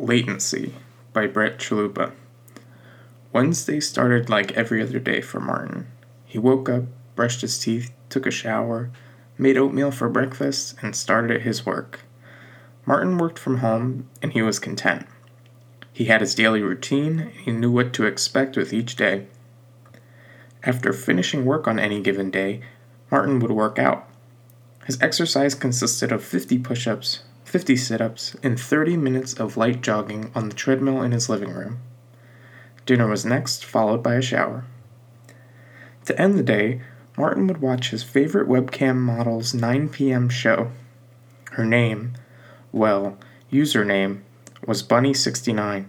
Latency by Brett Chalupa. Wednesday started like every other day for Martin. He woke up, brushed his teeth, took a shower, made oatmeal for breakfast, and started at his work. Martin worked from home, and he was content. He had his daily routine, and he knew what to expect with each day. After finishing work on any given day, Martin would work out. His exercise consisted of 50 push ups, 50 sit ups, and 30 minutes of light jogging on the treadmill in his living room. Dinner was next, followed by a shower. To end the day, Martin would watch his favorite webcam model's 9 p.m. show. Her name, well, username, was Bunny69.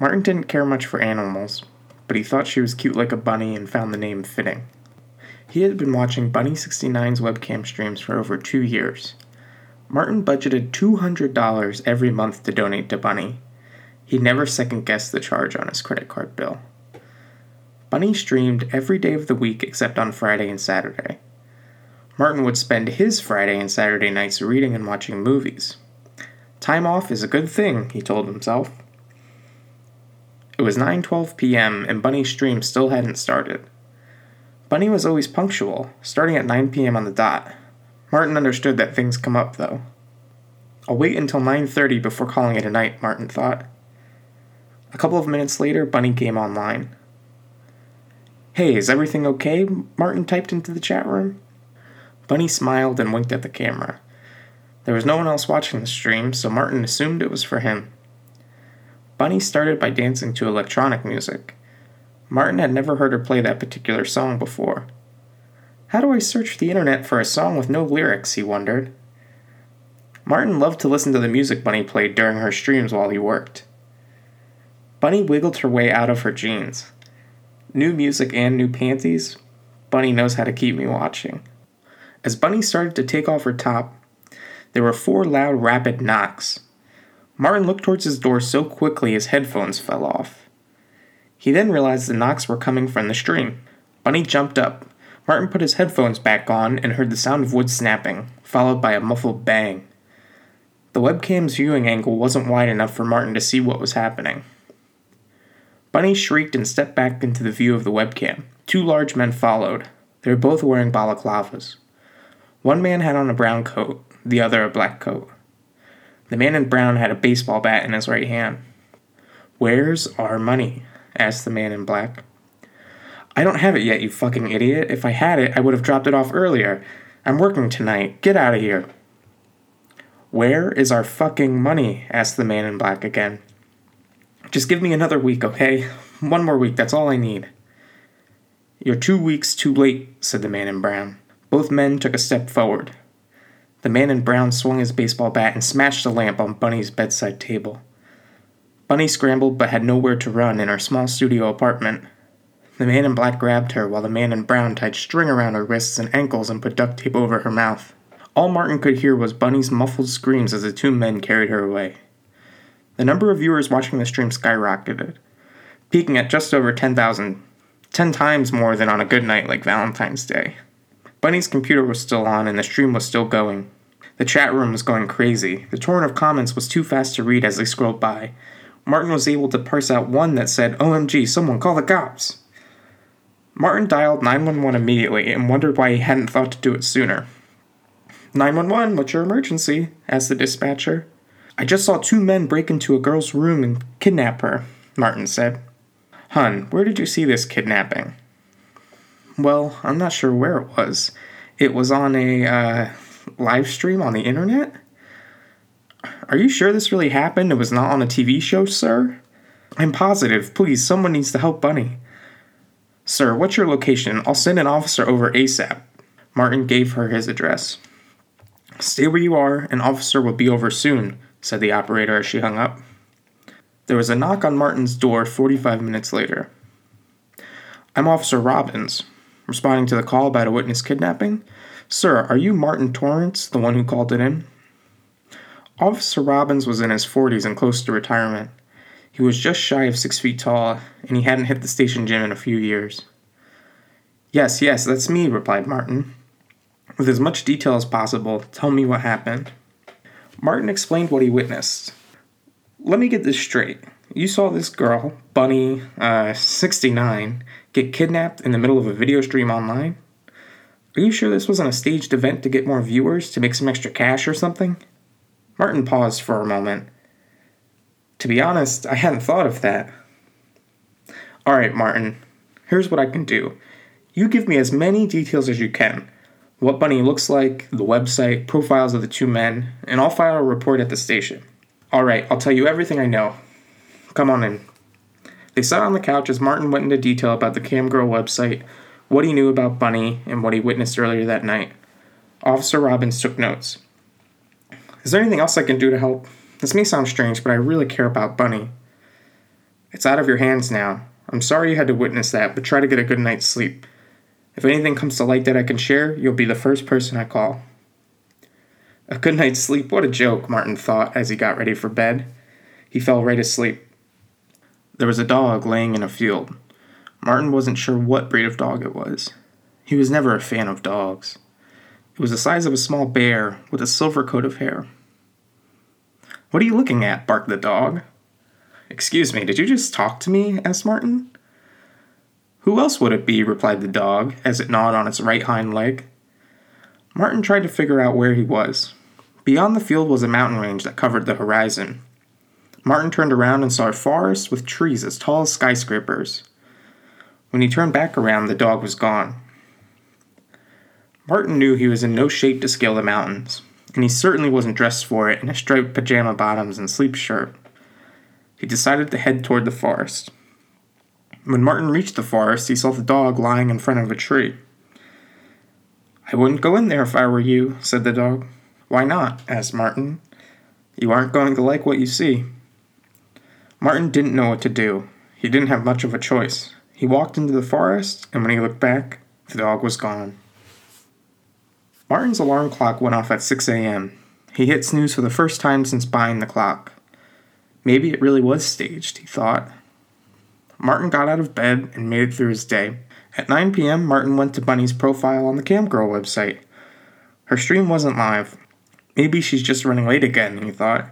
Martin didn't care much for animals, but he thought she was cute like a bunny and found the name fitting. He had been watching Bunny69's webcam streams for over two years. Martin budgeted $200 every month to donate to Bunny. He never second guessed the charge on his credit card bill. Bunny streamed every day of the week except on Friday and Saturday. Martin would spend his Friday and Saturday nights reading and watching movies. Time off is a good thing, he told himself. It was 9:12 p.m. and Bunny's stream still hadn't started. Bunny was always punctual, starting at 9 p.m. on the dot. Martin understood that things come up, though. I'll wait until 9:30 before calling it a night, Martin thought. A couple of minutes later, Bunny came online. Hey, is everything okay? Martin typed into the chat room. Bunny smiled and winked at the camera. There was no one else watching the stream, so Martin assumed it was for him. Bunny started by dancing to electronic music. Martin had never heard her play that particular song before. How do I search the internet for a song with no lyrics? he wondered. Martin loved to listen to the music Bunny played during her streams while he worked. Bunny wiggled her way out of her jeans. New music and new panties? Bunny knows how to keep me watching. As Bunny started to take off her top, there were four loud, rapid knocks. Martin looked towards his door so quickly his headphones fell off. He then realized the knocks were coming from the stream. Bunny jumped up, Martin put his headphones back on and heard the sound of wood snapping, followed by a muffled bang. The webcam's viewing angle wasn't wide enough for Martin to see what was happening. Bunny shrieked and stepped back into the view of the webcam. Two large men followed. They were both wearing balaclavas. One man had on a brown coat, the other a black coat. The man in brown had a baseball bat in his right hand. Where's our money? asked the man in black. I don't have it yet, you fucking idiot. If I had it, I would have dropped it off earlier. I'm working tonight. Get out of here. Where is our fucking money? asked the man in black again. Just give me another week, okay? One more week, that's all I need. You're two weeks too late, said the man in brown. Both men took a step forward. The man in brown swung his baseball bat and smashed a lamp on Bunny's bedside table. Bunny scrambled but had nowhere to run in her small studio apartment. The man in black grabbed her while the man in brown tied string around her wrists and ankles and put duct tape over her mouth. All Martin could hear was Bunny's muffled screams as the two men carried her away. The number of viewers watching the stream skyrocketed, peaking at just over 10,000, 10 times more than on a good night like Valentine's Day. Bunny's computer was still on and the stream was still going. The chat room was going crazy. The torrent of comments was too fast to read as they scrolled by. Martin was able to parse out one that said, OMG, someone call the cops! Martin dialed 911 immediately and wondered why he hadn't thought to do it sooner. 911, what's your emergency? asked the dispatcher. I just saw two men break into a girl's room and kidnap her, Martin said. Hun, where did you see this kidnapping? Well, I'm not sure where it was. It was on a uh, live stream on the internet? Are you sure this really happened? It was not on a TV show, sir? I'm positive. Please, someone needs to help Bunny. Sir, what's your location? I'll send an officer over ASAP. Martin gave her his address. Stay where you are, an officer will be over soon, said the operator as she hung up. There was a knock on Martin's door 45 minutes later. I'm Officer Robbins, responding to the call about a witness kidnapping. Sir, are you Martin Torrance, the one who called it in? Officer Robbins was in his 40s and close to retirement. He was just shy of six feet tall, and he hadn't hit the station gym in a few years. Yes, yes, that's me, replied Martin. With as much detail as possible, tell me what happened. Martin explained what he witnessed. let me get this straight. You saw this girl, Bunny, uh, 69, get kidnapped in the middle of a video stream online? Are you sure this wasn't a staged event to get more viewers to make some extra cash or something? Martin paused for a moment. To be honest, I hadn't thought of that. Alright, Martin, here's what I can do. You give me as many details as you can what Bunny looks like, the website, profiles of the two men, and I'll file a report at the station. Alright, I'll tell you everything I know. Come on in. They sat on the couch as Martin went into detail about the Camgirl website, what he knew about Bunny, and what he witnessed earlier that night. Officer Robbins took notes. Is there anything else I can do to help? This may sound strange, but I really care about Bunny. It's out of your hands now. I'm sorry you had to witness that, but try to get a good night's sleep. If anything comes to light that I can share, you'll be the first person I call. A good night's sleep, what a joke, Martin thought as he got ready for bed. He fell right asleep. There was a dog laying in a field. Martin wasn't sure what breed of dog it was. He was never a fan of dogs. It was the size of a small bear with a silver coat of hair. What are you looking at? barked the dog. Excuse me, did you just talk to me? asked Martin. Who else would it be? replied the dog, as it gnawed on its right hind leg. Martin tried to figure out where he was. Beyond the field was a mountain range that covered the horizon. Martin turned around and saw a forest with trees as tall as skyscrapers. When he turned back around, the dog was gone. Martin knew he was in no shape to scale the mountains, and he certainly wasn't dressed for it in a striped pajama bottoms and sleep shirt. He decided to head toward the forest. When Martin reached the forest, he saw the dog lying in front of a tree. I wouldn't go in there if I were you, said the dog. Why not? asked Martin. You aren't going to like what you see. Martin didn't know what to do. He didn't have much of a choice. He walked into the forest, and when he looked back, the dog was gone. Martin's alarm clock went off at 6 a.m. He hit snooze for the first time since buying the clock. Maybe it really was staged, he thought. Martin got out of bed and made it through his day. At 9 p.m., Martin went to Bunny's profile on the Camgirl website. Her stream wasn't live. Maybe she's just running late again, he thought.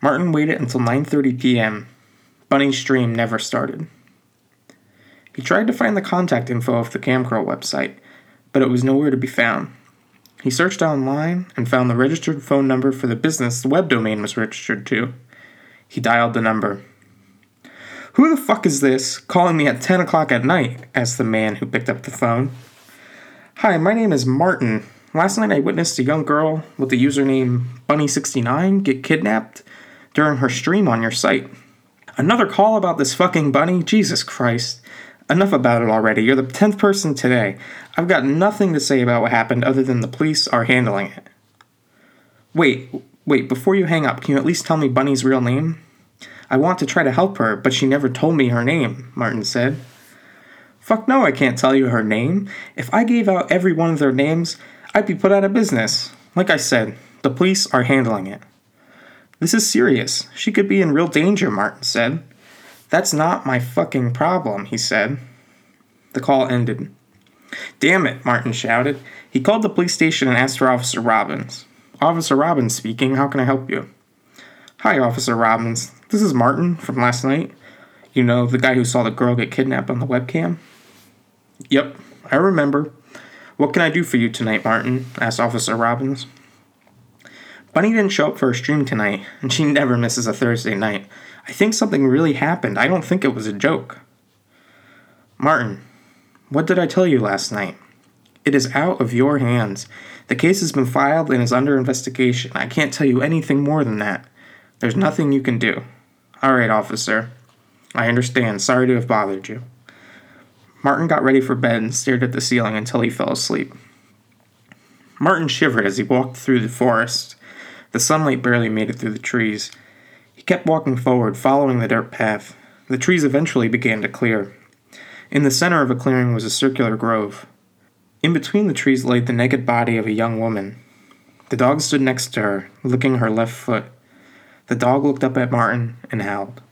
Martin waited until 9:30 p.m. Bunny's stream never started. He tried to find the contact info of the Camgirl website, but it was nowhere to be found. He searched online and found the registered phone number for the business the web domain was registered to. He dialed the number. Who the fuck is this calling me at 10 o'clock at night? asked the man who picked up the phone. Hi, my name is Martin. Last night I witnessed a young girl with the username Bunny69 get kidnapped during her stream on your site. Another call about this fucking bunny? Jesus Christ. Enough about it already. You're the 10th person today. I've got nothing to say about what happened other than the police are handling it. Wait, wait, before you hang up, can you at least tell me Bunny's real name? I want to try to help her, but she never told me her name, Martin said. Fuck no, I can't tell you her name. If I gave out every one of their names, I'd be put out of business. Like I said, the police are handling it. This is serious. She could be in real danger, Martin said. That's not my fucking problem, he said. The call ended. Damn it, Martin shouted. He called the police station and asked for Officer Robbins. Officer Robbins speaking, how can I help you? Hi, Officer Robbins. This is Martin from last night. You know, the guy who saw the girl get kidnapped on the webcam? Yep, I remember. What can I do for you tonight, Martin? asked Officer Robbins. Bunny didn't show up for her stream tonight, and she never misses a Thursday night. I think something really happened. I don't think it was a joke. Martin, what did I tell you last night? It is out of your hands. The case has been filed and is under investigation. I can't tell you anything more than that. There's nothing you can do. All right, officer. I understand. Sorry to have bothered you. Martin got ready for bed and stared at the ceiling until he fell asleep. Martin shivered as he walked through the forest. The sunlight barely made it through the trees. He kept walking forward, following the dirt path. The trees eventually began to clear. In the center of a clearing was a circular grove. In between the trees lay the naked body of a young woman. The dog stood next to her, licking her left foot. The dog looked up at Martin and howled.